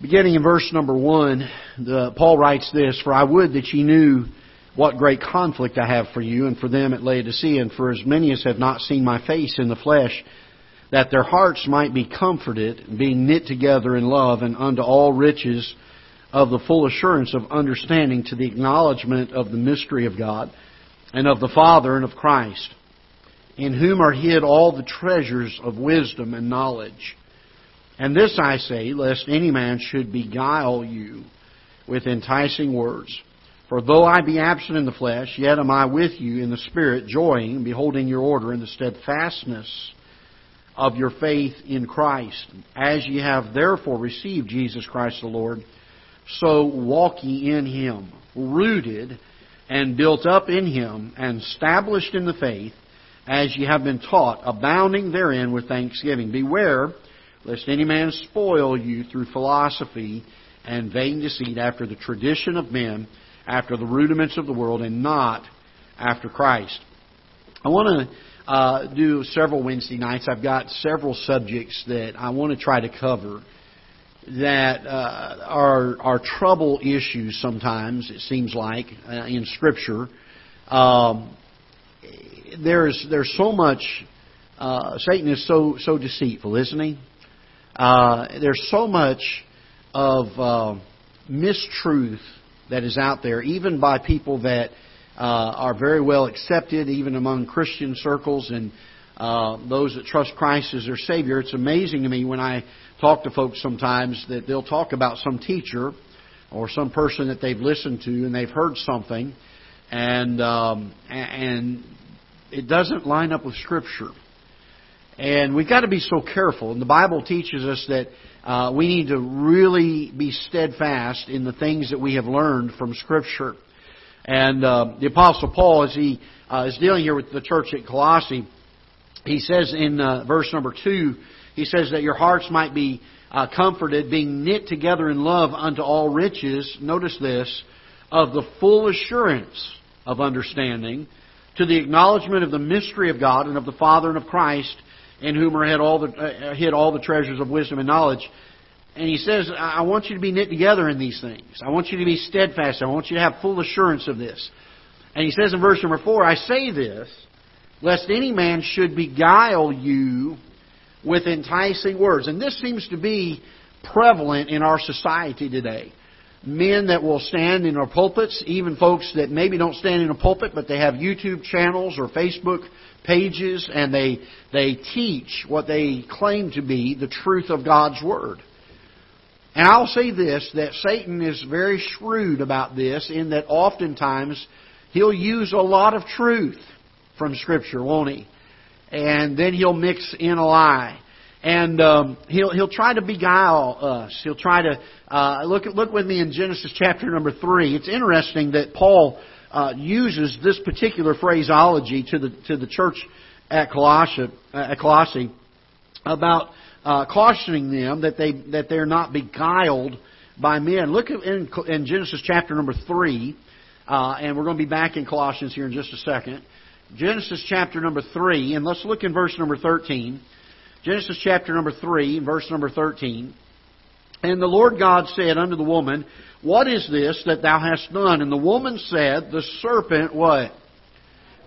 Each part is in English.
Beginning in verse number one, the, Paul writes this, For I would that ye knew what great conflict I have for you and for them at Laodicea, and for as many as have not seen my face in the flesh, that their hearts might be comforted, being knit together in love, and unto all riches of the full assurance of understanding to the acknowledgement of the mystery of God, and of the Father and of Christ, in whom are hid all the treasures of wisdom and knowledge. And this I say, lest any man should beguile you with enticing words. For though I be absent in the flesh, yet am I with you in the Spirit, joying, beholding your order and the steadfastness of your faith in Christ. As ye have therefore received Jesus Christ the Lord, so walk ye in him, rooted and built up in him, and established in the faith, as ye have been taught, abounding therein with thanksgiving. Beware lest any man spoil you through philosophy and vain deceit after the tradition of men, after the rudiments of the world, and not after Christ. I want to uh, do several Wednesday nights. I've got several subjects that I want to try to cover that uh, are are trouble issues. Sometimes it seems like uh, in Scripture, um, there's there's so much. Uh, Satan is so so deceitful, isn't he? Uh, there's so much of uh, mistruth that is out there, even by people that uh, are very well accepted, even among Christian circles and uh, those that trust Christ as their Savior. It's amazing to me when I talk to folks sometimes that they'll talk about some teacher or some person that they've listened to and they've heard something, and um, and it doesn't line up with Scripture. And we've got to be so careful. And the Bible teaches us that uh, we need to really be steadfast in the things that we have learned from Scripture. And uh, the Apostle Paul, as he uh, is dealing here with the church at Colossae, he says in uh, verse number two, he says that your hearts might be uh, comforted, being knit together in love unto all riches. Notice this, of the full assurance of understanding, to the acknowledgement of the mystery of God and of the Father and of Christ in whom are hid all the, uh, hid all the treasures of wisdom and knowledge. And he says, I want you to be knit together in these things. I want you to be steadfast. I want you to have full assurance of this. And he says in verse number four, I say this, lest any man should beguile you with enticing words. And this seems to be prevalent in our society today. Men that will stand in our pulpits, even folks that maybe don't stand in a pulpit, but they have YouTube channels or Facebook pages and they, they teach what they claim to be the truth of God's Word. And I'll say this, that Satan is very shrewd about this in that oftentimes he'll use a lot of truth from Scripture, won't he? And then he'll mix in a lie. And um, he'll he'll try to beguile us. He'll try to uh, look look with me in Genesis chapter number three. It's interesting that Paul uh, uses this particular phraseology to the to the church at Colossae, at Colossae about uh, cautioning them that they that they're not beguiled by men. Look in, in Genesis chapter number three, uh, and we're going to be back in Colossians here in just a second. Genesis chapter number three, and let's look in verse number thirteen. Genesis chapter number three, verse number thirteen. And the Lord God said unto the woman, what is this that thou hast done? And the woman said, The serpent what?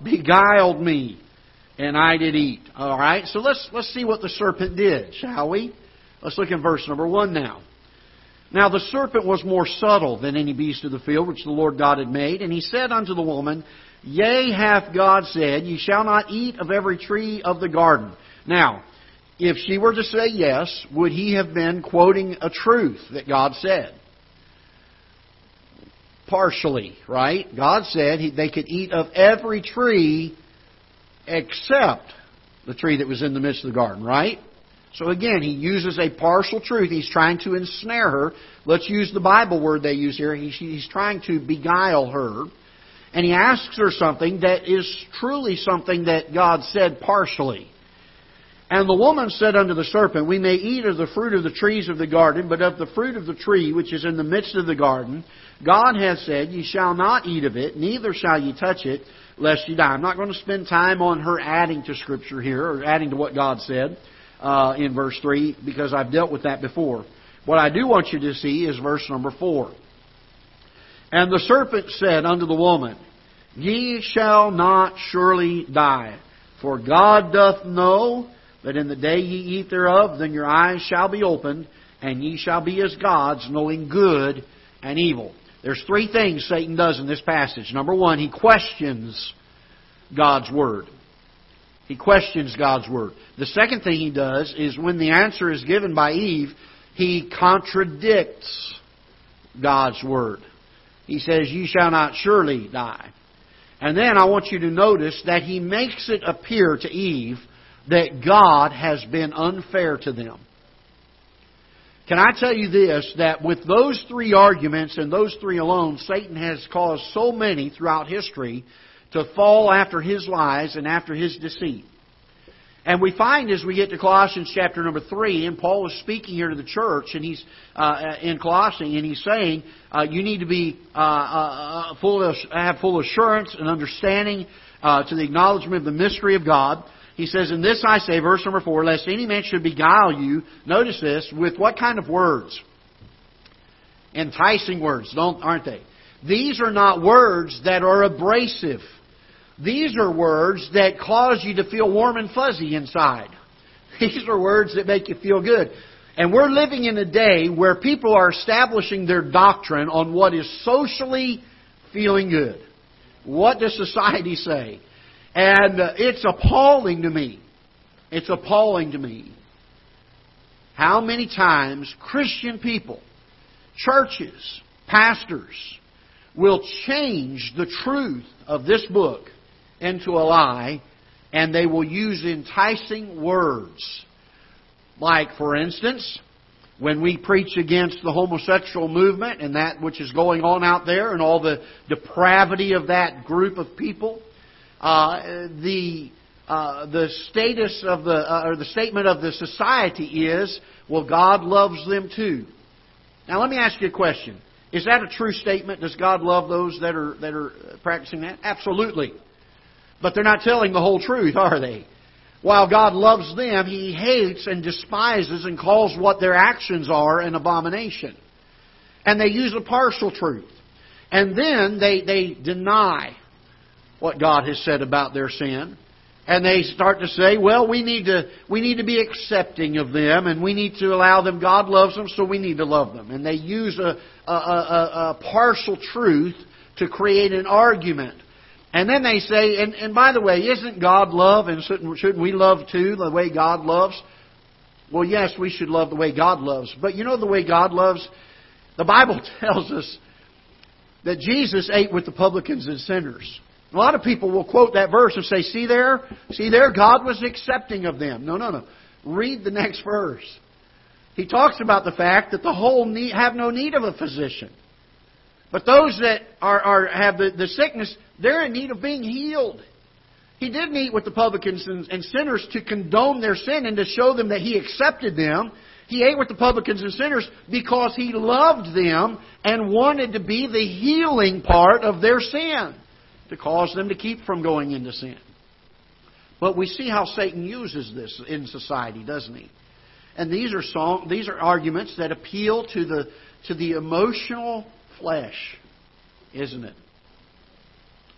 Beguiled me, and I did eat. All right, so let's let's see what the serpent did, shall we? Let's look in verse number one now. Now the serpent was more subtle than any beast of the field which the Lord God had made, and he said unto the woman, Yea, hath God said, Ye shall not eat of every tree of the garden. Now, if she were to say yes, would he have been quoting a truth that God said? partially, right? God said they could eat of every tree except the tree that was in the midst of the garden, right? So again, he uses a partial truth. He's trying to ensnare her. Let's use the Bible word they use here. He's, trying to beguile her. And he asks her something that is truly something that God said partially. And the woman said unto the serpent, We may eat of the fruit of the trees of the garden, but of the fruit of the tree which is in the midst of the garden, God hath said, Ye shall not eat of it, neither shall ye touch it, lest ye die. I'm not going to spend time on her adding to Scripture here, or adding to what God said uh, in verse 3, because I've dealt with that before. What I do want you to see is verse number 4. And the serpent said unto the woman, Ye shall not surely die, for God doth know that in the day ye eat thereof, then your eyes shall be opened, and ye shall be as gods, knowing good and evil. There's three things Satan does in this passage. Number one, he questions God's Word. He questions God's Word. The second thing he does is when the answer is given by Eve, he contradicts God's Word. He says, You shall not surely die. And then I want you to notice that he makes it appear to Eve that God has been unfair to them. Can I tell you this, that with those three arguments and those three alone, Satan has caused so many throughout history to fall after his lies and after his deceit. And we find as we get to Colossians chapter number three, and Paul is speaking here to the church, and he's uh, in Colossae, and he's saying uh, you need to be uh, uh full of, have full assurance and understanding uh, to the acknowledgement of the mystery of God. He says, "In this I say, verse number four, lest any man should beguile you." Notice this with what kind of words? Enticing words, don't aren't they? These are not words that are abrasive. These are words that cause you to feel warm and fuzzy inside. These are words that make you feel good. And we're living in a day where people are establishing their doctrine on what is socially feeling good. What does society say? And uh, it's appalling to me. It's appalling to me how many times Christian people, churches, pastors will change the truth of this book into a lie, and they will use enticing words. Like, for instance, when we preach against the homosexual movement and that which is going on out there and all the depravity of that group of people, uh, the uh, the status of the uh, or the statement of the society is, well, God loves them too. Now, let me ask you a question: Is that a true statement? Does God love those that are that are practicing that? Absolutely. But they're not telling the whole truth, are they? While God loves them, He hates and despises and calls what their actions are an abomination. And they use a partial truth. And then they, they deny what God has said about their sin. And they start to say, well, we need to, we need to be accepting of them and we need to allow them. God loves them, so we need to love them. And they use a, a, a, a partial truth to create an argument and then they say, and, and by the way, isn't God love and shouldn't, shouldn't we love too the way God loves? Well, yes, we should love the way God loves. But you know the way God loves? The Bible tells us that Jesus ate with the publicans and sinners. A lot of people will quote that verse and say, see there, see there, God was accepting of them. No, no, no. Read the next verse. He talks about the fact that the whole need, have no need of a physician. But those that are, are have the, the sickness, they're in need of being healed. He did meet with the publicans and, and sinners to condone their sin and to show them that He accepted them. He ate with the publicans and sinners because He loved them and wanted to be the healing part of their sin to cause them to keep from going into sin. But we see how Satan uses this in society, doesn't he? And these are song, these are arguments that appeal to the to the emotional flesh, isn't it?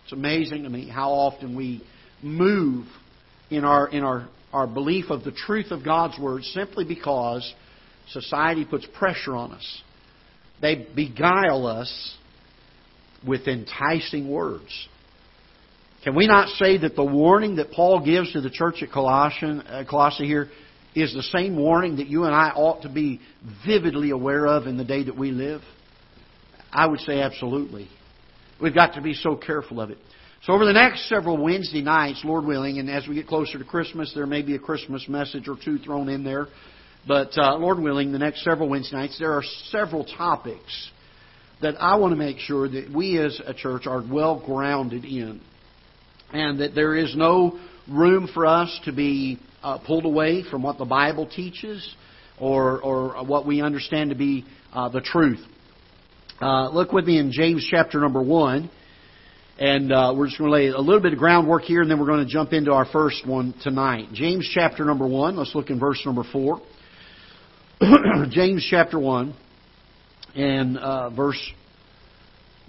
It's amazing to me how often we move in our in our, our belief of the truth of God's word simply because society puts pressure on us. They beguile us with enticing words. Can we not say that the warning that Paul gives to the church at Colossian, uh, Colossae here is the same warning that you and I ought to be vividly aware of in the day that we live? I would say absolutely. We've got to be so careful of it. So over the next several Wednesday nights, Lord willing, and as we get closer to Christmas, there may be a Christmas message or two thrown in there. But uh, Lord willing, the next several Wednesday nights, there are several topics that I want to make sure that we as a church are well grounded in. And that there is no room for us to be uh, pulled away from what the Bible teaches or, or what we understand to be uh, the truth. Uh, look with me in James chapter number 1. And uh, we're just going to lay a little bit of groundwork here, and then we're going to jump into our first one tonight. James chapter number 1. Let's look in verse number 4. James chapter 1 and uh, verse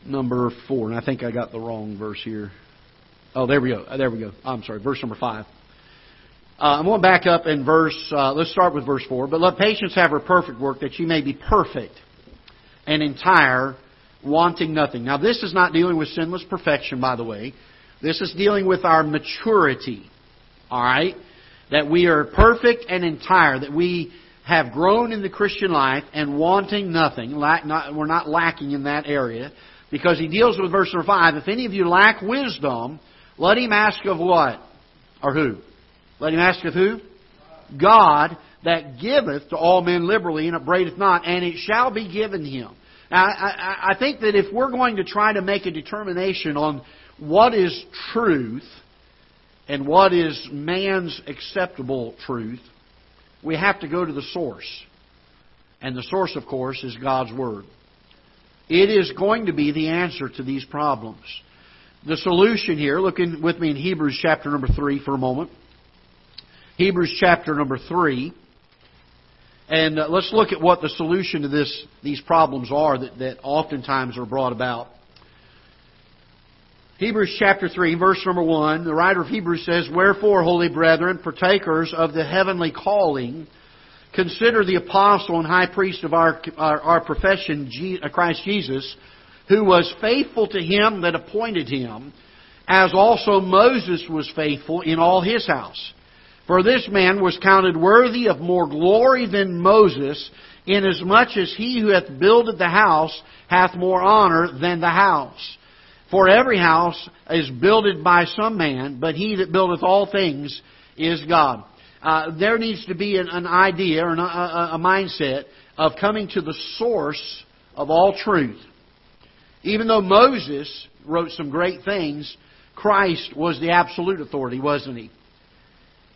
number 4. And I think I got the wrong verse here. Oh, there we go. There we go. I'm sorry. Verse number 5. Uh, I'm going to back up in verse, uh, let's start with verse 4. But let patience have her perfect work, that she may be perfect and entire, wanting nothing. Now, this is not dealing with sinless perfection, by the way. This is dealing with our maturity. All right? That we are perfect and entire, that we have grown in the Christian life and wanting nothing. We're not lacking in that area. Because he deals with verse number 5. If any of you lack wisdom, let him ask of what? Or who? Let him ask of who? God that giveth to all men liberally and upbraideth not, and it shall be given him. Now, I, I think that if we're going to try to make a determination on what is truth and what is man's acceptable truth, we have to go to the source. And the source, of course, is God's Word. It is going to be the answer to these problems. The solution here, look in, with me in Hebrews chapter number 3 for a moment. Hebrews chapter number 3. And uh, let's look at what the solution to this, these problems are that, that oftentimes are brought about. Hebrews chapter 3, verse number 1, the writer of Hebrews says, Wherefore, holy brethren, partakers of the heavenly calling, consider the apostle and high priest of our, our, our profession, uh, Christ Jesus, who was faithful to him that appointed him, as also Moses was faithful in all his house. For this man was counted worthy of more glory than Moses, inasmuch as he who hath builded the house hath more honor than the house. For every house is builded by some man, but he that buildeth all things is God. Uh, there needs to be an, an idea or an, a, a mindset of coming to the source of all truth. Even though Moses wrote some great things, Christ was the absolute authority, wasn't he?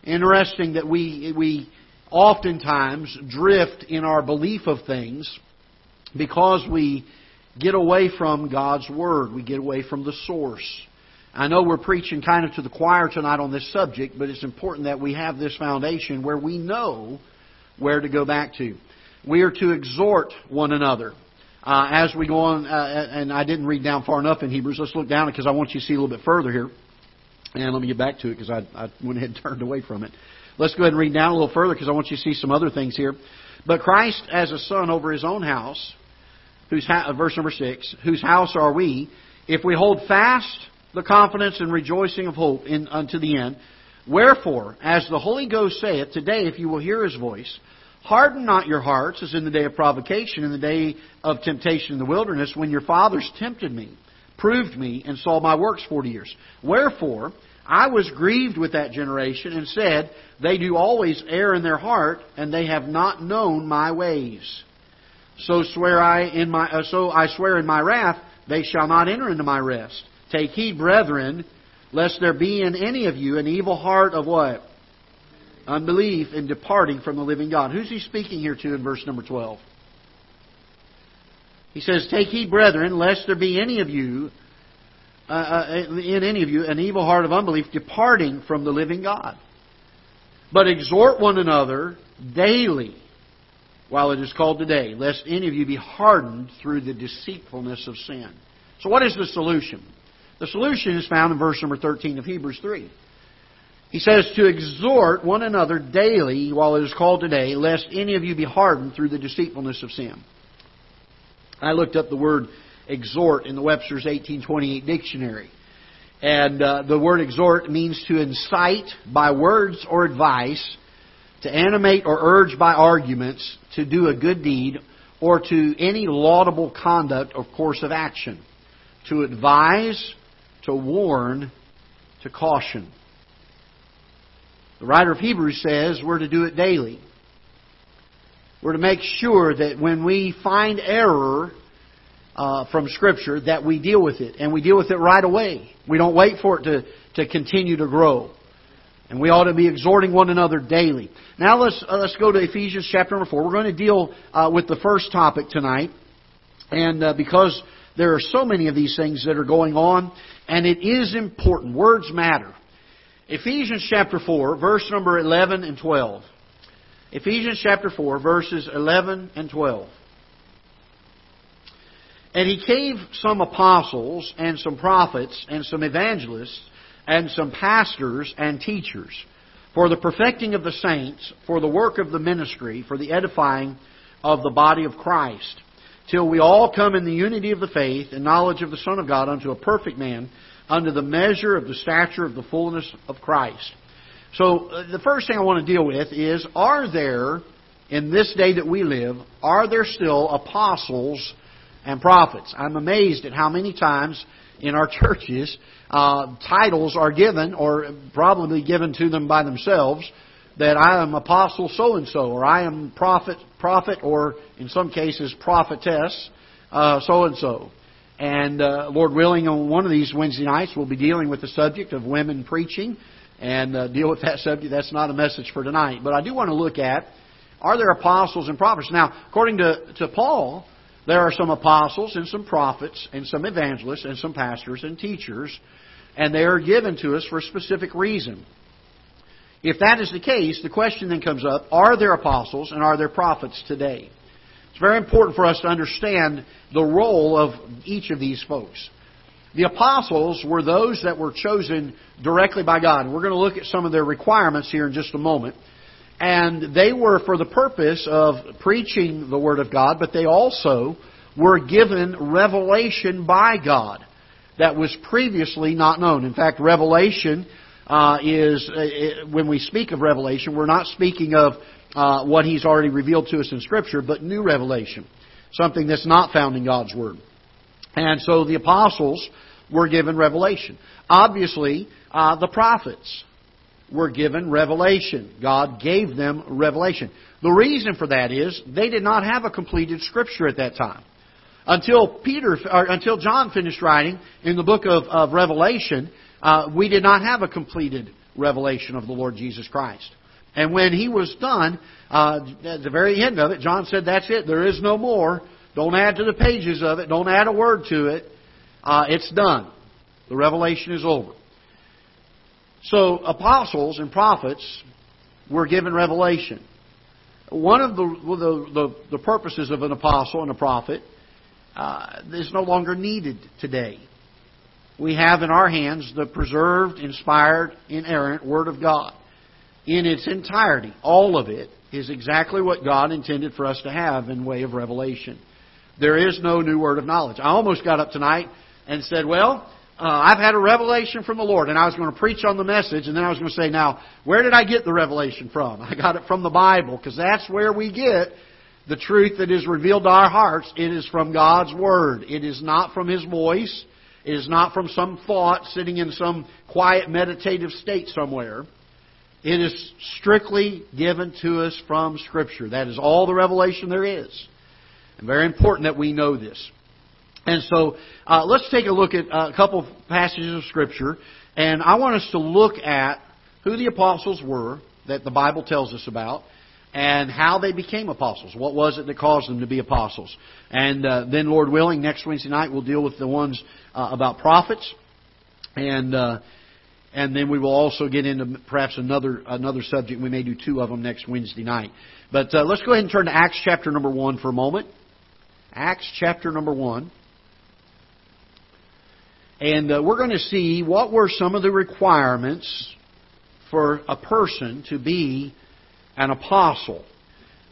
Interesting that we, we oftentimes drift in our belief of things because we get away from God's Word. We get away from the source. I know we're preaching kind of to the choir tonight on this subject, but it's important that we have this foundation where we know where to go back to. We are to exhort one another. Uh, as we go on, uh, and I didn't read down far enough in Hebrews, let's look down because I want you to see a little bit further here. And let me get back to it because I, I went ahead and turned away from it. Let's go ahead and read down a little further because I want you to see some other things here. But Christ as a son over his own house, whose ha- verse number six, whose house are we, if we hold fast the confidence and rejoicing of hope in, unto the end. Wherefore, as the Holy Ghost saith, today if you will hear his voice, harden not your hearts as in the day of provocation, in the day of temptation in the wilderness, when your fathers tempted me proved me and saw my works forty years. Wherefore, I was grieved with that generation and said, They do always err in their heart, and they have not known my ways. So swear I in my uh, so I swear in my wrath, they shall not enter into my rest. Take heed, brethren, lest there be in any of you an evil heart of what? Unbelief in departing from the living God. Who's he speaking here to in verse number 12? He says, Take heed, brethren, lest there be any of you, uh, uh, in any of you, an evil heart of unbelief departing from the living God. But exhort one another daily, while it is called today, lest any of you be hardened through the deceitfulness of sin. So, what is the solution? The solution is found in verse number 13 of Hebrews 3. He says, To exhort one another daily, while it is called today, lest any of you be hardened through the deceitfulness of sin. I looked up the word exhort in the Webster's 1828 dictionary. And uh, the word exhort means to incite by words or advice, to animate or urge by arguments, to do a good deed, or to any laudable conduct or course of action. To advise, to warn, to caution. The writer of Hebrews says we're to do it daily. We're to make sure that when we find error uh, from Scripture, that we deal with it, and we deal with it right away. We don't wait for it to, to continue to grow. And we ought to be exhorting one another daily. Now let's, uh, let's go to Ephesians chapter number 4. We're going to deal uh, with the first topic tonight. And uh, because there are so many of these things that are going on, and it is important. Words matter. Ephesians chapter 4, verse number 11 and 12. Ephesians chapter 4, verses 11 and 12. And he gave some apostles and some prophets and some evangelists and some pastors and teachers for the perfecting of the saints, for the work of the ministry, for the edifying of the body of Christ, till we all come in the unity of the faith and knowledge of the Son of God unto a perfect man, unto the measure of the stature of the fullness of Christ. So uh, the first thing I want to deal with is, are there, in this day that we live, are there still apostles and prophets? I'm amazed at how many times in our churches uh, titles are given, or probably given to them by themselves, that I am apostle so and so, or I am prophet, prophet, or in some cases prophetess so and so. And uh, Lord willing, on one of these Wednesday nights, we'll be dealing with the subject of women preaching and uh, deal with that subject. That's not a message for tonight. But I do want to look at are there apostles and prophets? Now, according to, to Paul, there are some apostles and some prophets and some evangelists and some pastors and teachers, and they are given to us for a specific reason. If that is the case, the question then comes up are there apostles and are there prophets today? It's very important for us to understand the role of each of these folks. The apostles were those that were chosen directly by God. We're going to look at some of their requirements here in just a moment. And they were for the purpose of preaching the Word of God, but they also were given revelation by God that was previously not known. In fact, revelation uh, is, uh, when we speak of revelation, we're not speaking of uh, what He's already revealed to us in Scripture, but new revelation. Something that's not found in God's Word. And so the apostles were given revelation. Obviously, uh, the prophets were given revelation. God gave them revelation. The reason for that is they did not have a completed scripture at that time. Until Peter, or until John finished writing in the book of, of Revelation, uh, we did not have a completed revelation of the Lord Jesus Christ. And when he was done, uh, at the very end of it, John said, "That's it. There is no more. Don't add to the pages of it. Don't add a word to it. Uh, it's done. The revelation is over." So apostles and prophets were given revelation. One of the the, the, the purposes of an apostle and a prophet uh, is no longer needed today. We have in our hands the preserved, inspired, inerrant Word of God in its entirety. All of it is exactly what God intended for us to have in way of revelation. There is no new word of knowledge. I almost got up tonight and said, well, uh, I've had a revelation from the Lord, and I was going to preach on the message, and then I was going to say, now, where did I get the revelation from? I got it from the Bible, because that's where we get the truth that is revealed to our hearts. It is from God's Word. It is not from His voice. It is not from some thought sitting in some quiet meditative state somewhere. It is strictly given to us from Scripture. That is all the revelation there is. And very important that we know this. And so uh, let's take a look at a couple of passages of Scripture. And I want us to look at who the apostles were that the Bible tells us about and how they became apostles. What was it that caused them to be apostles? And uh, then, Lord willing, next Wednesday night we'll deal with the ones uh, about prophets. And. Uh, and then we will also get into perhaps another another subject. We may do two of them next Wednesday night. But uh, let's go ahead and turn to Acts chapter number one for a moment. Acts chapter number one. And uh, we're going to see what were some of the requirements for a person to be an apostle.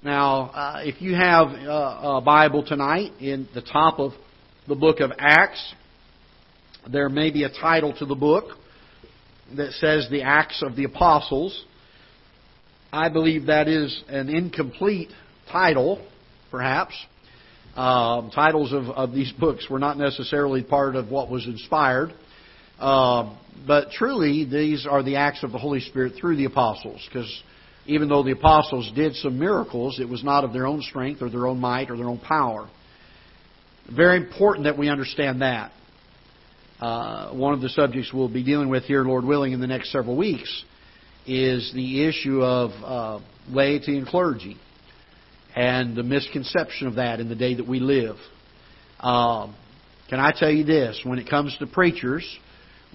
Now, uh, if you have uh, a Bible tonight, in the top of the book of Acts, there may be a title to the book that says the Acts of the Apostles. I believe that is an incomplete title, perhaps. Um, titles of, of these books were not necessarily part of what was inspired. Uh, but truly, these are the acts of the Holy Spirit through the apostles, because even though the apostles did some miracles, it was not of their own strength or their own might or their own power. Very important that we understand that. Uh, one of the subjects we'll be dealing with here, Lord willing, in the next several weeks is the issue of uh, laity and clergy and the misconception of that in the day that we live. Um, can I tell you this? When it comes to preachers,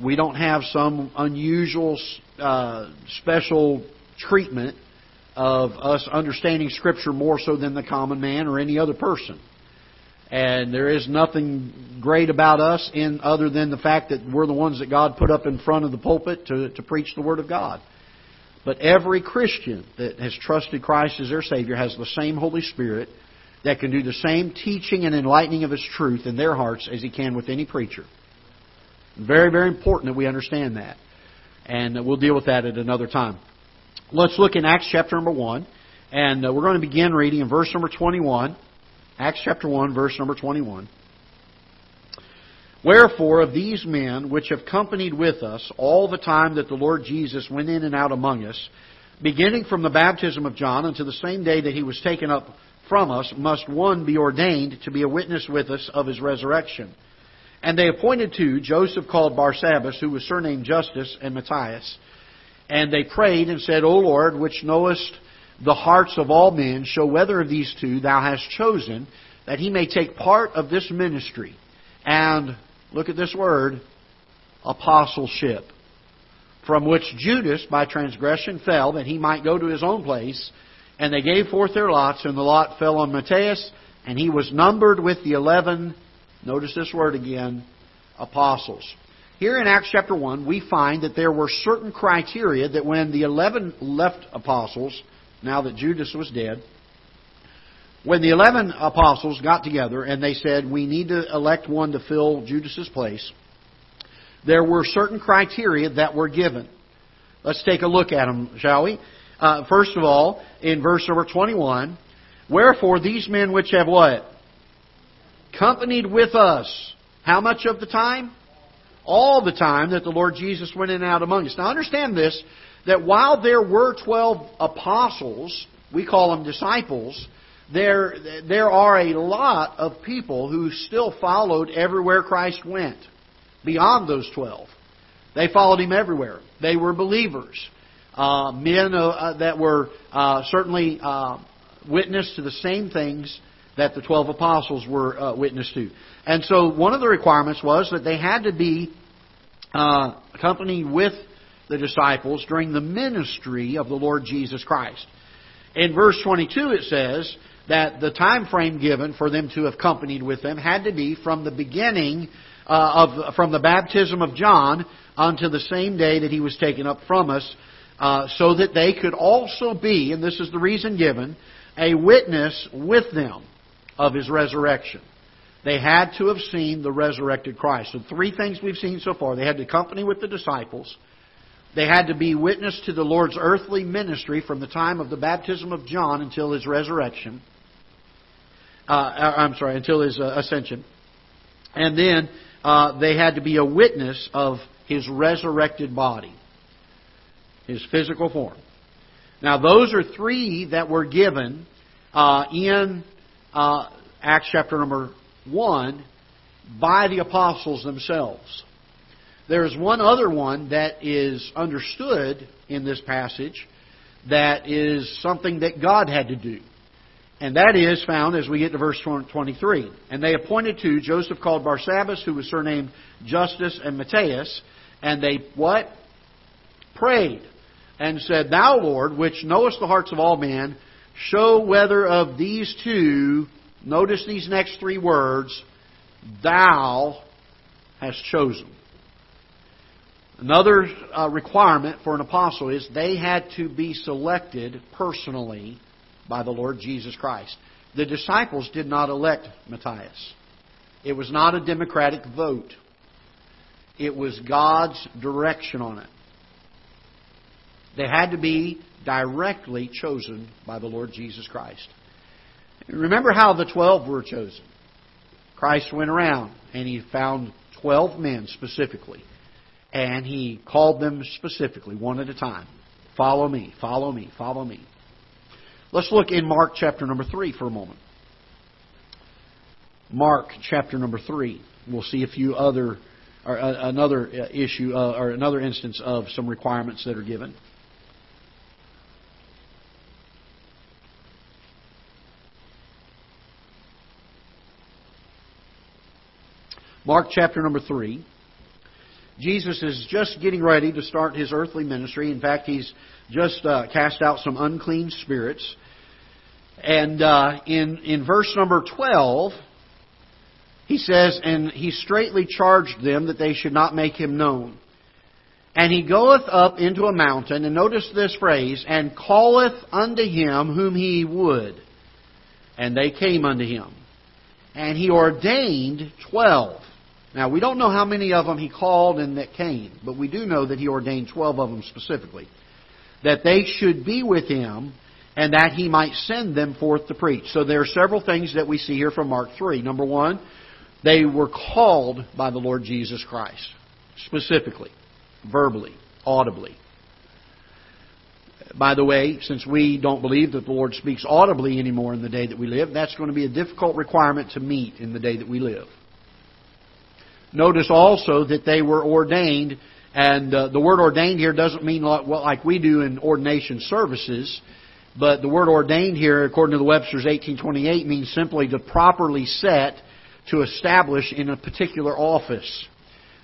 we don't have some unusual, uh, special treatment of us understanding Scripture more so than the common man or any other person. And there is nothing great about us in other than the fact that we're the ones that God put up in front of the pulpit to, to preach the Word of God. But every Christian that has trusted Christ as their Savior has the same Holy Spirit that can do the same teaching and enlightening of His truth in their hearts as He can with any preacher. Very, very important that we understand that. And we'll deal with that at another time. Let's look in Acts chapter number 1. And uh, we're going to begin reading in verse number 21. Acts chapter 1, verse number 21. Wherefore, of these men which have companied with us all the time that the Lord Jesus went in and out among us, beginning from the baptism of John unto the same day that he was taken up from us, must one be ordained to be a witness with us of his resurrection. And they appointed two, Joseph called Barsabbas, who was surnamed Justus, and Matthias. And they prayed and said, O Lord, which knowest the hearts of all men, show whether of these two thou hast chosen, that he may take part of this ministry. And, look at this word, apostleship. From which Judas, by transgression, fell, that he might go to his own place. And they gave forth their lots, and the lot fell on Matthias, and he was numbered with the eleven Notice this word again apostles. Here in Acts chapter 1, we find that there were certain criteria that when the 11 left apostles, now that Judas was dead, when the 11 apostles got together and they said, we need to elect one to fill Judas's place, there were certain criteria that were given. Let's take a look at them, shall we? Uh, first of all, in verse number 21, Wherefore these men which have what? companied with us. How much of the time? All the time that the Lord Jesus went in and out among us. Now understand this, that while there were 12 apostles, we call them disciples, there, there are a lot of people who still followed everywhere Christ went, beyond those 12. They followed him everywhere. They were believers. Uh, men uh, uh that were uh, certainly uh, witness to the same things that the 12 apostles were uh, witness to. And so one of the requirements was that they had to be accompanied with the disciples during the ministry of the Lord Jesus Christ. In verse 22 it says that the time frame given for them to have accompanied with them had to be from the beginning uh, of from the baptism of John unto the same day that he was taken up from us, uh, so that they could also be, and this is the reason given, a witness with them of his resurrection. They had to have seen the resurrected Christ. So, three things we've seen so far. They had to accompany with the disciples. They had to be witness to the Lord's earthly ministry from the time of the baptism of John until his resurrection. Uh, uh I'm sorry, until his uh, ascension. And then uh, they had to be a witness of his resurrected body, his physical form. Now, those are three that were given uh, in uh, Acts chapter number 1 by the apostles themselves. There's one other one that is understood in this passage that is something that God had to do. And that is found as we get to verse 23. And they appointed two, Joseph called Barsabbas, who was surnamed Justus, and Matthias. And they, what? Prayed. And said, Thou, Lord, which knowest the hearts of all men, show whether of these two, notice these next three words, thou hast chosen. Another uh, requirement for an apostle is they had to be selected personally by the Lord Jesus Christ. The disciples did not elect Matthias. It was not a democratic vote. It was God's direction on it. They had to be directly chosen by the Lord Jesus Christ. Remember how the twelve were chosen. Christ went around and he found twelve men specifically. And he called them specifically, one at a time. Follow me, follow me, follow me. Let's look in Mark chapter number 3 for a moment. Mark chapter number 3. We'll see a few other, or uh, another uh, issue, uh, or another instance of some requirements that are given. Mark chapter number 3. Jesus is just getting ready to start his earthly ministry. In fact, he's just uh, cast out some unclean spirits. And uh, in in verse number twelve, he says, "And he straightly charged them that they should not make him known." And he goeth up into a mountain, and notice this phrase, and calleth unto him whom he would. And they came unto him. And he ordained twelve. Now, we don't know how many of them he called and that came, but we do know that he ordained twelve of them specifically. That they should be with him, and that he might send them forth to preach. So there are several things that we see here from Mark 3. Number one, they were called by the Lord Jesus Christ, specifically verbally, audibly. By the way, since we don't believe that the Lord speaks audibly anymore in the day that we live, that's going to be a difficult requirement to meet in the day that we live. Notice also that they were ordained, and uh, the word ordained here doesn't mean like, well, like we do in ordination services, but the word ordained here, according to the Webster's 1828, means simply to properly set, to establish in a particular office.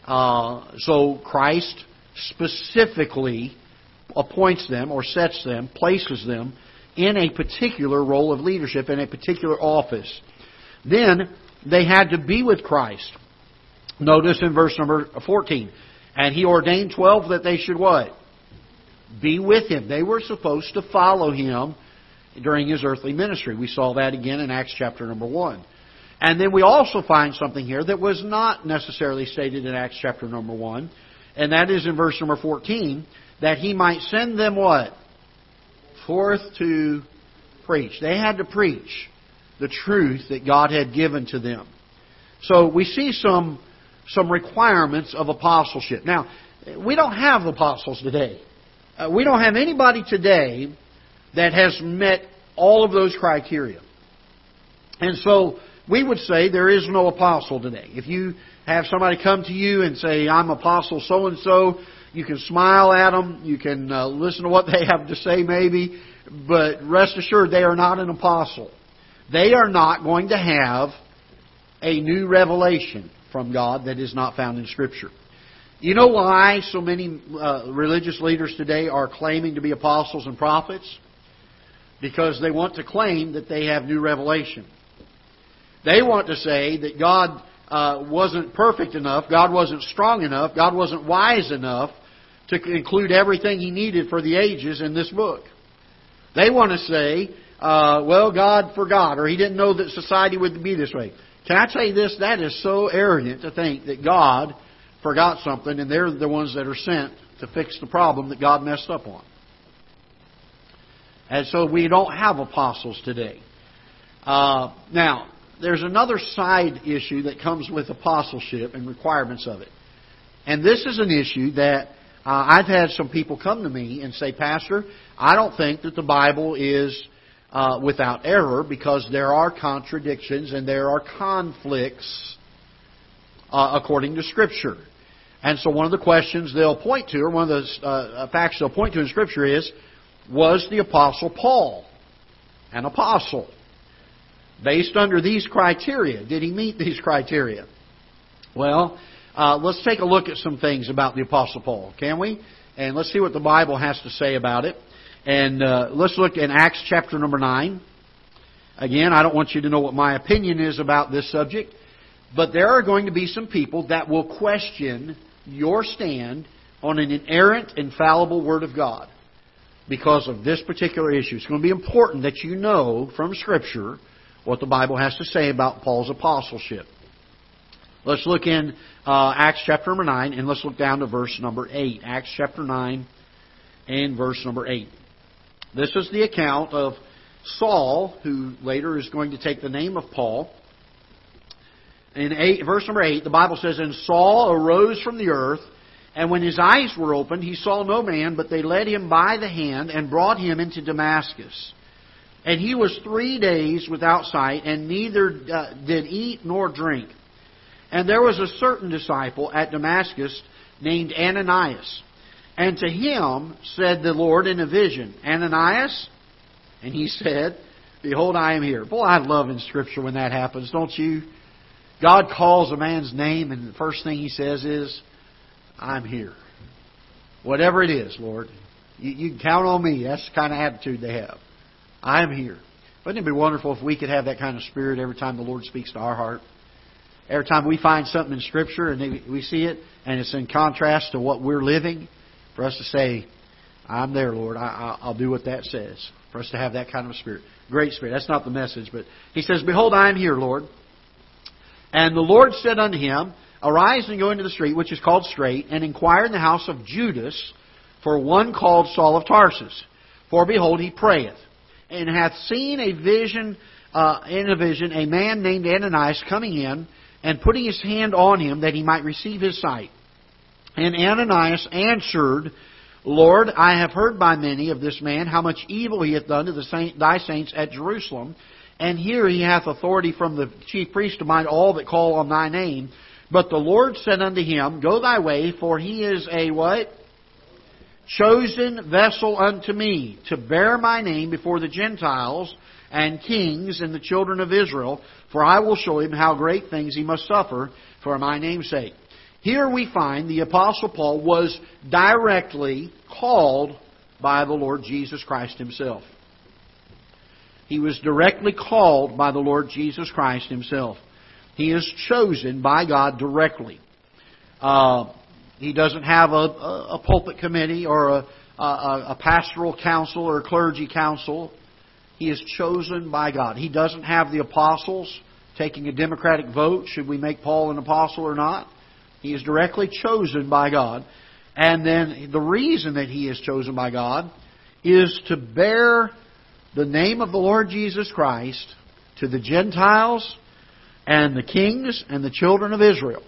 Uh, so Christ specifically appoints them or sets them, places them in a particular role of leadership, in a particular office. Then they had to be with Christ. Notice in verse number 14. And he ordained 12 that they should what? Be with him. They were supposed to follow him during his earthly ministry. We saw that again in Acts chapter number 1. And then we also find something here that was not necessarily stated in Acts chapter number 1 and that is in verse number 14, that he might send them what? Forth to preach. They had to preach the truth that God had given to them. So we see some, some requirements of apostleship. Now, we don't have apostles today. Uh, we don't have anybody today that has met all of those criteria. And so we would say there is no apostle today. If you have somebody come to you and say, I'm apostle so and so, you can smile at them, you can uh, listen to what they have to say maybe, but rest assured they are not an apostle. They are not going to have a new revelation from God that is not found in Scripture. You know why so many uh, religious leaders today are claiming to be apostles and prophets? Because they want to claim that they have new revelation. They want to say that God uh, wasn't perfect enough, God wasn't strong enough, God wasn't wise enough to include everything He needed for the ages in this book. They want to say, uh, well, God forgot, or He didn't know that society would be this way. Can I tell you this? That is so arrogant to think that God forgot something and they're the ones that are sent to fix the problem that God messed up on. And so we don't have apostles today. Uh, now, there's another side issue that comes with apostleship and requirements of it. And this is an issue that uh, I've had some people come to me and say, Pastor, I don't think that the Bible is uh, without error because there are contradictions and there are conflicts uh, according to Scripture. And so one of the questions they'll point to, or one of the uh, facts they'll point to in Scripture is, was the Apostle Paul an apostle? based under these criteria. Did he meet these criteria? Well, uh, let's take a look at some things about the Apostle Paul, can we? And let's see what the Bible has to say about it. And uh, let's look in Acts chapter number 9. Again, I don't want you to know what my opinion is about this subject, but there are going to be some people that will question your stand on an inerrant, infallible Word of God because of this particular issue. It's going to be important that you know from Scripture what the Bible has to say about Paul's apostleship. Let's look in uh, Acts chapter number 9 and let's look down to verse number 8. Acts chapter 9 and verse number 8. This is the account of Saul, who later is going to take the name of Paul. In eight, verse number 8, the Bible says, And Saul arose from the earth, and when his eyes were opened, he saw no man, but they led him by the hand and brought him into Damascus. And he was three days without sight, and neither uh, did eat nor drink. And there was a certain disciple at Damascus named Ananias. And to him said the Lord in a vision, Ananias? And he said, Behold, I am here. Boy, I love in Scripture when that happens, don't you? God calls a man's name, and the first thing he says is, I'm here. Whatever it is, Lord, you, you can count on me. That's the kind of attitude they have. I'm here. Wouldn't it be wonderful if we could have that kind of spirit every time the Lord speaks to our heart? Every time we find something in Scripture and we see it and it's in contrast to what we're living, for us to say, I'm there, Lord. I, will do what that says. For us to have that kind of a spirit. Great spirit. That's not the message, but he says, Behold, I am here, Lord. And the Lord said unto him, Arise and go into the street, which is called Straight, and inquire in the house of Judas for one called Saul of Tarsus. For behold, he prayeth, and hath seen a vision, uh, in a vision, a man named Ananias coming in, and putting his hand on him that he might receive his sight. And Ananias answered, Lord, I have heard by many of this man how much evil he hath done to the saint, thy saints at Jerusalem. And here he hath authority from the chief priest to bind all that call on thy name. But the Lord said unto him, Go thy way, for he is a what? Chosen vessel unto me, to bear my name before the Gentiles and kings and the children of Israel, for I will show him how great things he must suffer for my name's sake. Here we find the Apostle Paul was directly called by the Lord Jesus Christ himself. He was directly called by the Lord Jesus Christ himself. He is chosen by God directly. Uh, he doesn't have a, a, pulpit committee or a, a, a pastoral council or a clergy council. He is chosen by God. He doesn't have the apostles taking a democratic vote should we make Paul an apostle or not. He is directly chosen by God. And then the reason that he is chosen by God is to bear the name of the Lord Jesus Christ to the Gentiles and the kings and the children of Israel.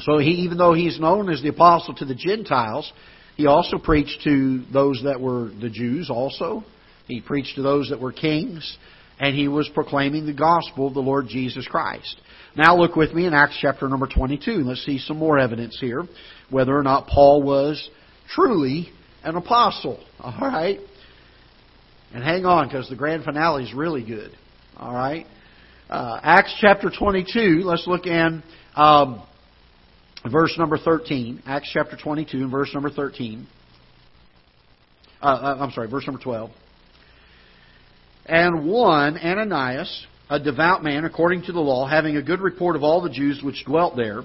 So he, even though he's known as the apostle to the Gentiles, he also preached to those that were the Jews also. He preached to those that were kings, and he was proclaiming the gospel of the Lord Jesus Christ. Now look with me in Acts chapter number 22. Let's see some more evidence here whether or not Paul was truly an apostle. All right? And hang on because the grand finale is really good. All right? Uh, Acts chapter 22, let's look in um, verse number 13. Acts chapter 22 and verse number 13. Uh, uh, I'm sorry, verse number 12. And one, Ananias, a devout man according to the law, having a good report of all the Jews which dwelt there,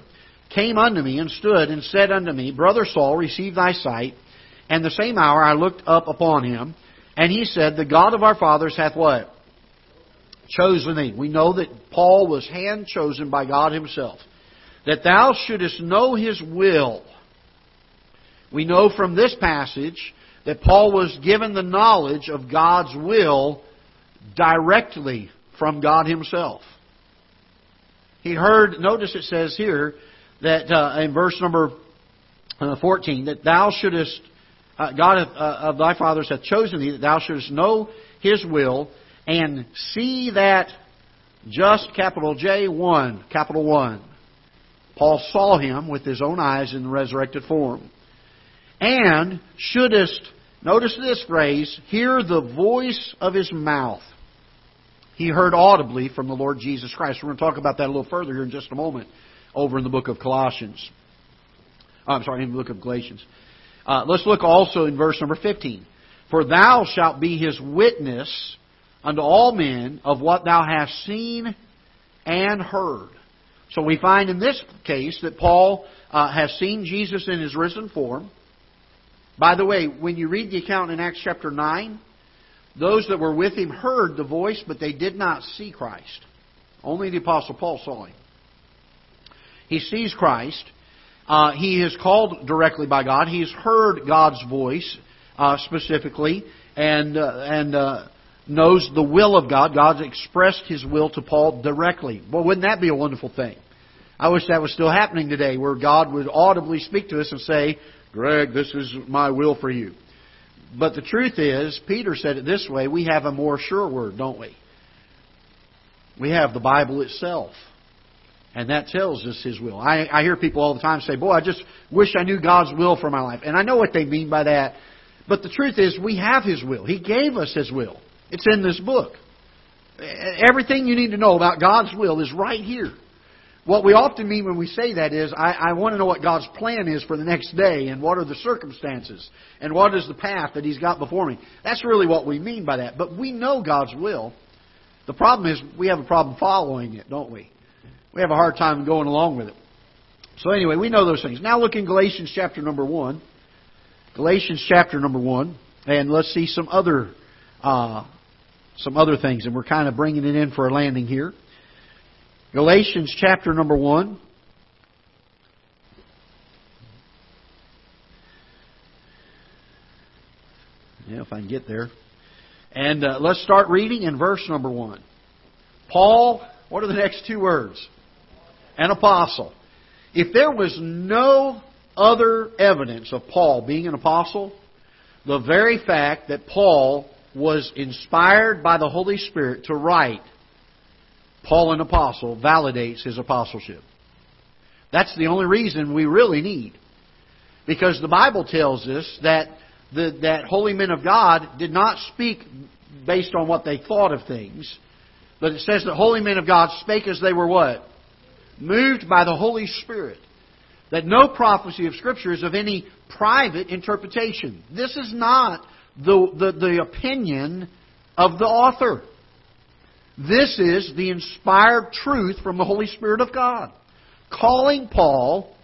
came unto me and stood and said unto me, Brother Saul, receive thy sight. And the same hour I looked up upon him, and he said, The God of our fathers hath what? Chosen thee. We know that Paul was hand chosen by God himself. That thou shouldest know his will. We know from this passage that Paul was given the knowledge of God's will directly from God Himself. He heard, notice it says here, that uh, in verse number uh, 14, that thou shouldest, uh, God of, uh, of thy fathers hath chosen thee, that thou shouldest know His will, and see that just capital J, one, capital one. Paul saw him with his own eyes in the resurrected form. And shouldest, notice this phrase, hear the voice of his mouth he heard audibly from the Lord Jesus Christ. We're going to talk about that a little further here in just a moment over in the book of Colossians. Oh, I'm sorry, in the book of Galatians. Uh, let's look also in verse number 15. For thou shalt be his witness unto all men of what thou hast seen and heard. So we find in this case that Paul uh, has seen Jesus in his risen form. By the way, when you read the account in Acts chapter 9, those that were with him heard the voice, but they did not see Christ. Only the Apostle Paul saw him. He sees Christ. Uh, he is called directly by God. He has heard God's voice uh, specifically and, uh, and uh, knows the will of God. God's expressed His will to Paul directly. Well, wouldn't that be a wonderful thing? I wish that was still happening today, where God would audibly speak to us and say, Greg, this is my will for you. But the truth is, Peter said it this way we have a more sure word, don't we? We have the Bible itself. And that tells us His will. I, I hear people all the time say, Boy, I just wish I knew God's will for my life. And I know what they mean by that. But the truth is, we have His will. He gave us His will. It's in this book. Everything you need to know about God's will is right here. What we often mean when we say that is, I, I want to know what God's plan is for the next day, and what are the circumstances, and what is the path that He's got before me. That's really what we mean by that. But we know God's will. The problem is we have a problem following it, don't we? We have a hard time going along with it. So anyway, we know those things. Now look in Galatians chapter number one. Galatians chapter number one, and let's see some other uh, some other things, and we're kind of bringing it in for a landing here. Galatians chapter number 1. Yeah, if I can get there. And uh, let's start reading in verse number 1. Paul, what are the next two words? An apostle. If there was no other evidence of Paul being an apostle, the very fact that Paul was inspired by the Holy Spirit to write Paul, an apostle, validates his apostleship. That's the only reason we really need. Because the Bible tells us that the, that holy men of God did not speak based on what they thought of things, but it says that holy men of God spake as they were what? Moved by the Holy Spirit. That no prophecy of Scripture is of any private interpretation. This is not the, the, the opinion of the author. This is the inspired truth from the Holy Spirit of God. Calling Paul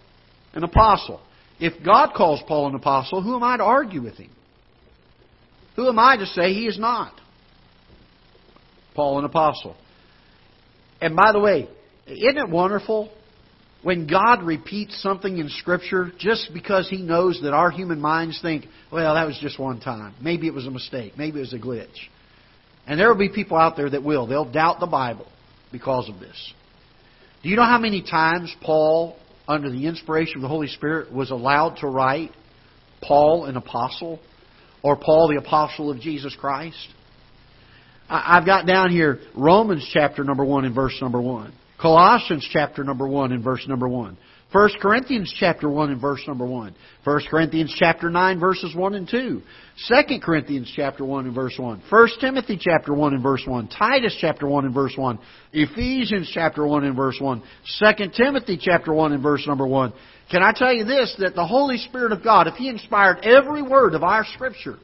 an apostle. If God calls Paul an apostle, who am I to argue with him? Who am I to say he is not? Paul an apostle. And by the way, isn't it wonderful when God repeats something in Scripture just because He knows that our human minds think, well, that was just one time. Maybe it was a mistake. Maybe it was a glitch. And there will be people out there that will. They'll doubt the Bible because of this. Do you know how many times Paul, under the inspiration of the Holy Spirit, was allowed to write Paul an apostle or Paul the apostle of Jesus Christ? I've got down here Romans chapter number 1 and verse number 1. Colossians chapter number 1 and verse number 1. 1 Corinthians chapter 1 and verse number 1. 1 Corinthians chapter 9 verses 1 and 2. 2 Corinthians chapter 1 and verse 1. 1 Timothy chapter 1 and verse 1. Titus chapter 1 and verse 1. Ephesians chapter 1 and verse 1. 2 Timothy chapter 1 and verse number 1. Can I tell you this, that the Holy Spirit of God, if He inspired every word of our Scripture,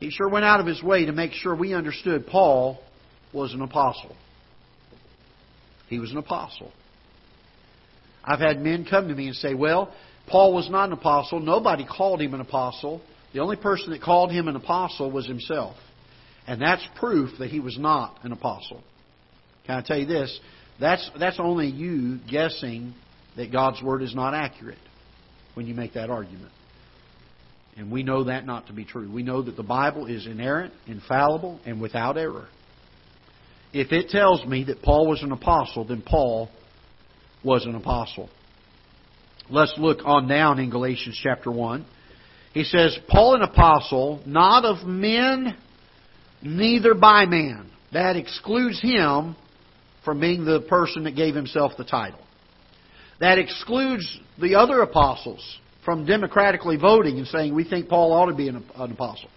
He sure went out of His way to make sure we understood Paul was an apostle. He was an apostle. I've had men come to me and say, well, Paul was not an apostle. Nobody called him an apostle. The only person that called him an apostle was himself. And that's proof that he was not an apostle. Can I tell you this? That's, that's only you guessing that God's Word is not accurate when you make that argument. And we know that not to be true. We know that the Bible is inerrant, infallible, and without error. If it tells me that Paul was an apostle, then Paul was an apostle. Let's look on down in Galatians chapter 1. He says, Paul an apostle, not of men, neither by man. That excludes him from being the person that gave himself the title. That excludes the other apostles from democratically voting and saying, we think Paul ought to be an, an apostle.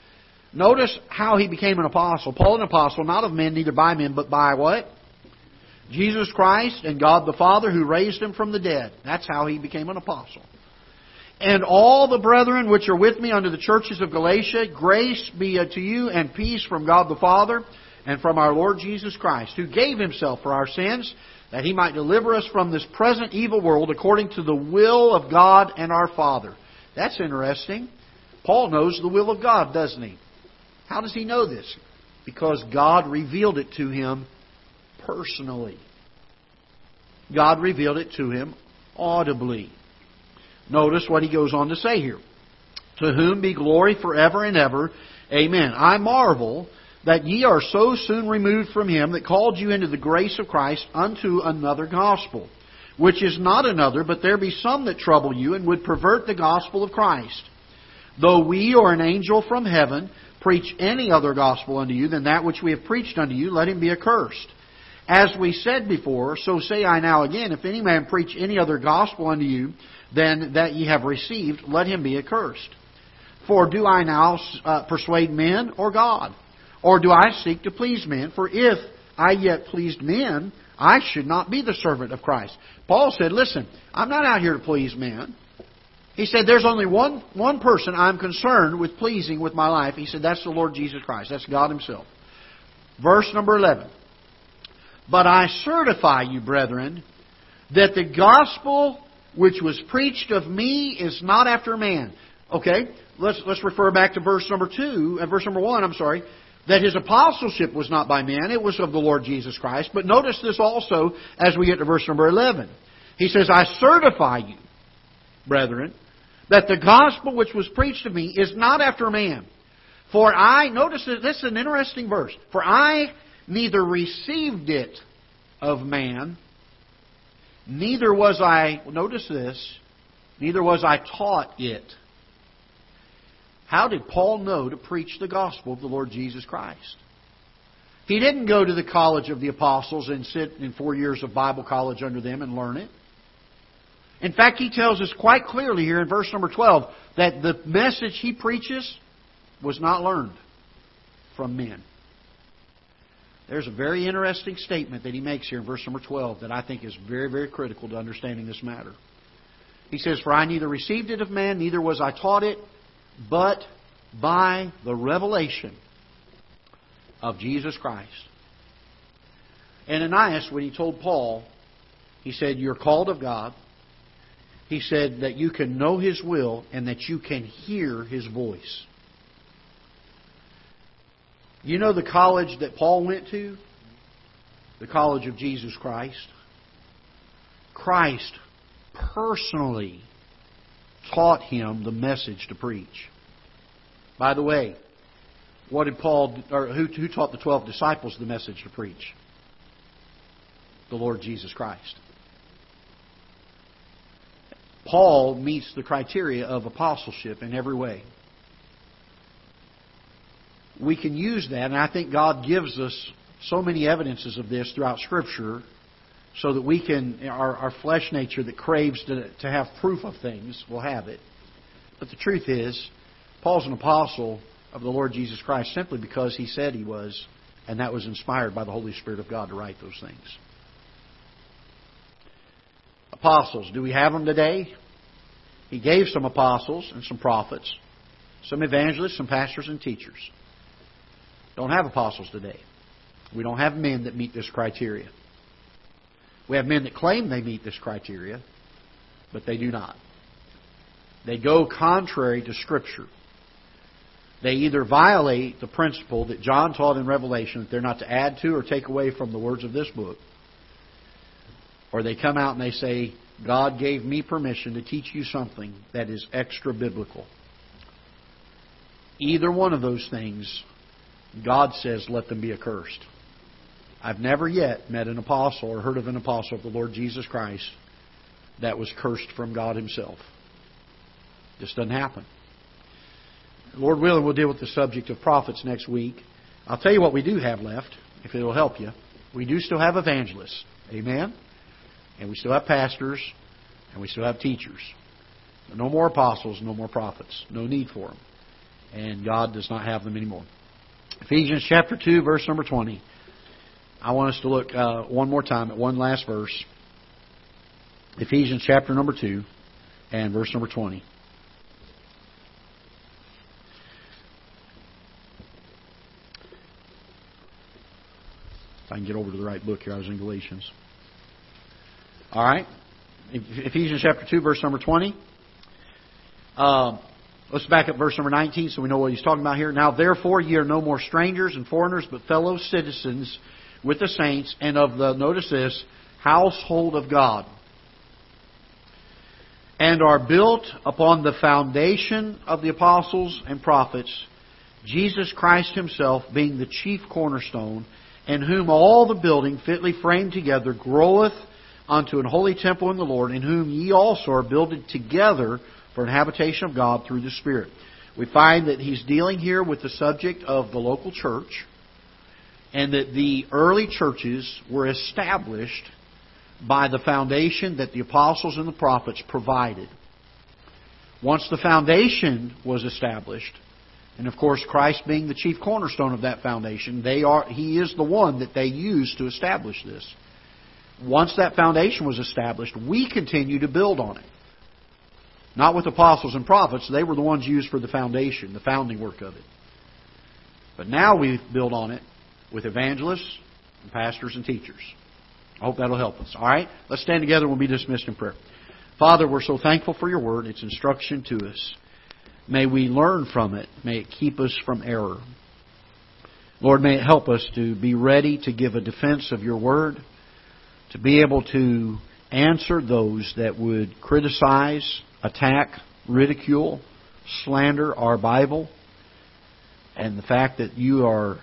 Notice how he became an apostle. Paul an apostle, not of men, neither by men, but by what? Jesus Christ and God the Father who raised him from the dead. That's how he became an apostle. And all the brethren which are with me under the churches of Galatia, grace be unto you and peace from God the Father and from our Lord Jesus Christ, who gave himself for our sins, that he might deliver us from this present evil world according to the will of God and our Father. That's interesting. Paul knows the will of God, doesn't he? How does he know this? Because God revealed it to him personally. God revealed it to him audibly. Notice what he goes on to say here. To whom be glory forever and ever. Amen. I marvel that ye are so soon removed from him that called you into the grace of Christ unto another gospel, which is not another, but there be some that trouble you and would pervert the gospel of Christ. Though we or an angel from heaven preach any other gospel unto you than that which we have preached unto you, let him be accursed. As we said before, so say I now again, if any man preach any other gospel unto you than that ye have received, let him be accursed. For do I now uh, persuade men or God? Or do I seek to please men? For if I yet pleased men, I should not be the servant of Christ. Paul said, Listen, I'm not out here to please men. He said, There's only one, one person I'm concerned with pleasing with my life. He said, That's the Lord Jesus Christ. That's God Himself. Verse number 11. But I certify you, brethren, that the gospel which was preached of me is not after man. Okay, let's, let's refer back to verse number 2, uh, verse number 1, I'm sorry, that his apostleship was not by man, it was of the Lord Jesus Christ. But notice this also as we get to verse number 11. He says, I certify you, brethren, that the gospel which was preached of me is not after man. For I, notice that this is an interesting verse. For I neither received it of man, neither was I, notice this, neither was I taught it. How did Paul know to preach the gospel of the Lord Jesus Christ? He didn't go to the college of the apostles and sit in four years of Bible college under them and learn it. In fact, he tells us quite clearly here in verse number 12 that the message he preaches was not learned from men. There's a very interesting statement that he makes here in verse number 12 that I think is very, very critical to understanding this matter. He says, For I neither received it of man, neither was I taught it, but by the revelation of Jesus Christ. And Ananias, when he told Paul, he said, You're called of God. He said that you can know His will and that you can hear His voice. You know the college that Paul went to? The College of Jesus Christ. Christ personally taught him the message to preach. By the way, what did Paul, or who, who taught the 12 disciples the message to preach? The Lord Jesus Christ. Paul meets the criteria of apostleship in every way we can use that, and I think God gives us so many evidences of this throughout Scripture so that we can, our, our flesh nature that craves to, to have proof of things will have it. But the truth is, Paul's an apostle of the Lord Jesus Christ simply because he said he was, and that was inspired by the Holy Spirit of God to write those things. Apostles, do we have them today? He gave some apostles and some prophets, some evangelists, some pastors and teachers. Don't have apostles today. We don't have men that meet this criteria. We have men that claim they meet this criteria, but they do not. They go contrary to Scripture. They either violate the principle that John taught in Revelation that they're not to add to or take away from the words of this book, or they come out and they say, God gave me permission to teach you something that is extra biblical. Either one of those things God says, let them be accursed. I've never yet met an apostle or heard of an apostle of the Lord Jesus Christ that was cursed from God Himself. This doesn't happen. Lord willing, we'll deal with the subject of prophets next week. I'll tell you what we do have left, if it'll help you. We do still have evangelists. Amen? And we still have pastors, and we still have teachers. No more apostles, no more prophets. No need for them. And God does not have them anymore. Ephesians chapter 2, verse number 20. I want us to look uh, one more time at one last verse. Ephesians chapter number 2 and verse number 20. If I can get over to the right book here, I was in Galatians. All right. Ephesians chapter 2, verse number 20. Uh, Let's back up verse number 19 so we know what he's talking about here. Now, therefore, ye are no more strangers and foreigners, but fellow citizens with the saints and of the, notice this, household of God. And are built upon the foundation of the apostles and prophets, Jesus Christ himself being the chief cornerstone, in whom all the building fitly framed together groweth unto an holy temple in the Lord, in whom ye also are builded together for habitation of God through the Spirit. We find that he's dealing here with the subject of the local church and that the early churches were established by the foundation that the apostles and the prophets provided. Once the foundation was established, And of course, Christ being the chief cornerstone of that foundation, they are, He is the one that they used to establish this. Once that foundation was established, we continue to build on it. Not with apostles and prophets, they were the ones used for the foundation, the founding work of it. But now we build on it with evangelists and pastors and teachers. I hope that'll help us. All right? Let's stand together and we'll be dismissed in prayer. Father, we're so thankful for your word, its instruction to us. May we learn from it. May it keep us from error. Lord, may it help us to be ready to give a defense of your word, to be able to answer those that would criticize, attack, ridicule, slander our Bible, and the fact that you are